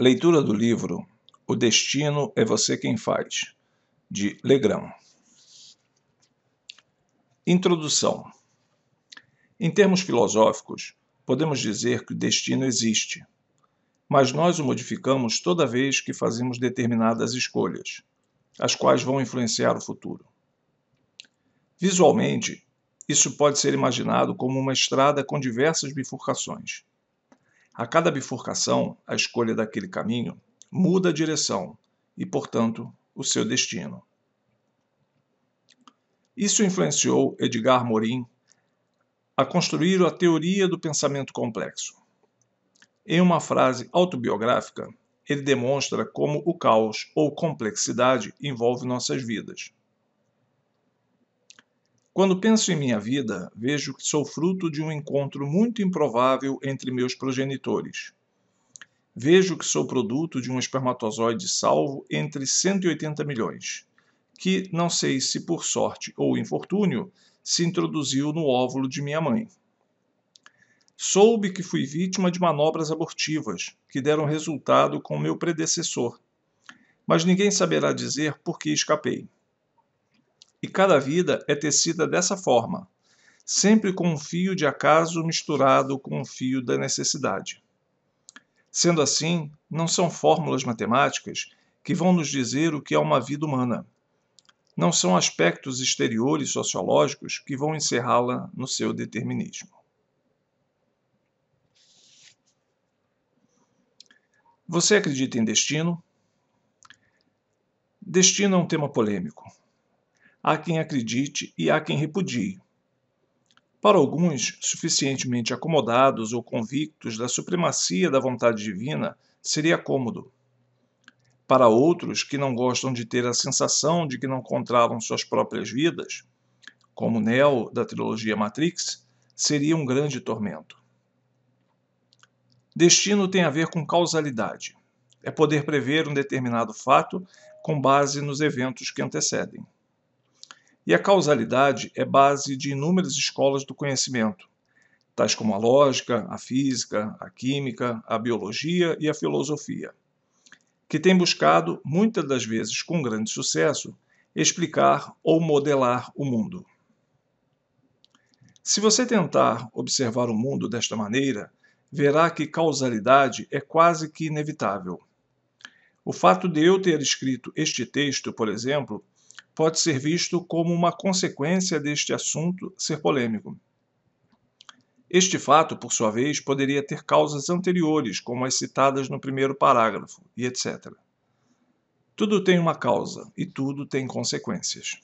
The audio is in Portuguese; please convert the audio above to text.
Leitura do livro O Destino é Você Quem Faz, de Legrand. Introdução. Em termos filosóficos, podemos dizer que o destino existe, mas nós o modificamos toda vez que fazemos determinadas escolhas, as quais vão influenciar o futuro. Visualmente, isso pode ser imaginado como uma estrada com diversas bifurcações. A cada bifurcação, a escolha daquele caminho muda a direção e, portanto, o seu destino. Isso influenciou Edgar Morin a construir a teoria do pensamento complexo. Em uma frase autobiográfica, ele demonstra como o caos ou complexidade envolve nossas vidas. Quando penso em minha vida, vejo que sou fruto de um encontro muito improvável entre meus progenitores. Vejo que sou produto de um espermatozoide salvo entre 180 milhões, que, não sei se por sorte ou infortúnio, se introduziu no óvulo de minha mãe. Soube que fui vítima de manobras abortivas, que deram resultado com meu predecessor, mas ninguém saberá dizer por que escapei. E cada vida é tecida dessa forma, sempre com um fio de acaso misturado com um fio da necessidade. Sendo assim, não são fórmulas matemáticas que vão nos dizer o que é uma vida humana. Não são aspectos exteriores sociológicos que vão encerrá-la no seu determinismo. Você acredita em destino? Destino é um tema polêmico há quem acredite e há quem repudie. Para alguns, suficientemente acomodados ou convictos da supremacia da vontade divina, seria cômodo. Para outros que não gostam de ter a sensação de que não controlam suas próprias vidas, como Neo da trilogia Matrix, seria um grande tormento. Destino tem a ver com causalidade. É poder prever um determinado fato com base nos eventos que antecedem. E a causalidade é base de inúmeras escolas do conhecimento, tais como a lógica, a física, a química, a biologia e a filosofia, que têm buscado, muitas das vezes com grande sucesso, explicar ou modelar o mundo. Se você tentar observar o mundo desta maneira, verá que causalidade é quase que inevitável. O fato de eu ter escrito este texto, por exemplo, pode ser visto como uma consequência deste assunto ser polêmico. Este fato, por sua vez, poderia ter causas anteriores, como as citadas no primeiro parágrafo, e etc. Tudo tem uma causa e tudo tem consequências.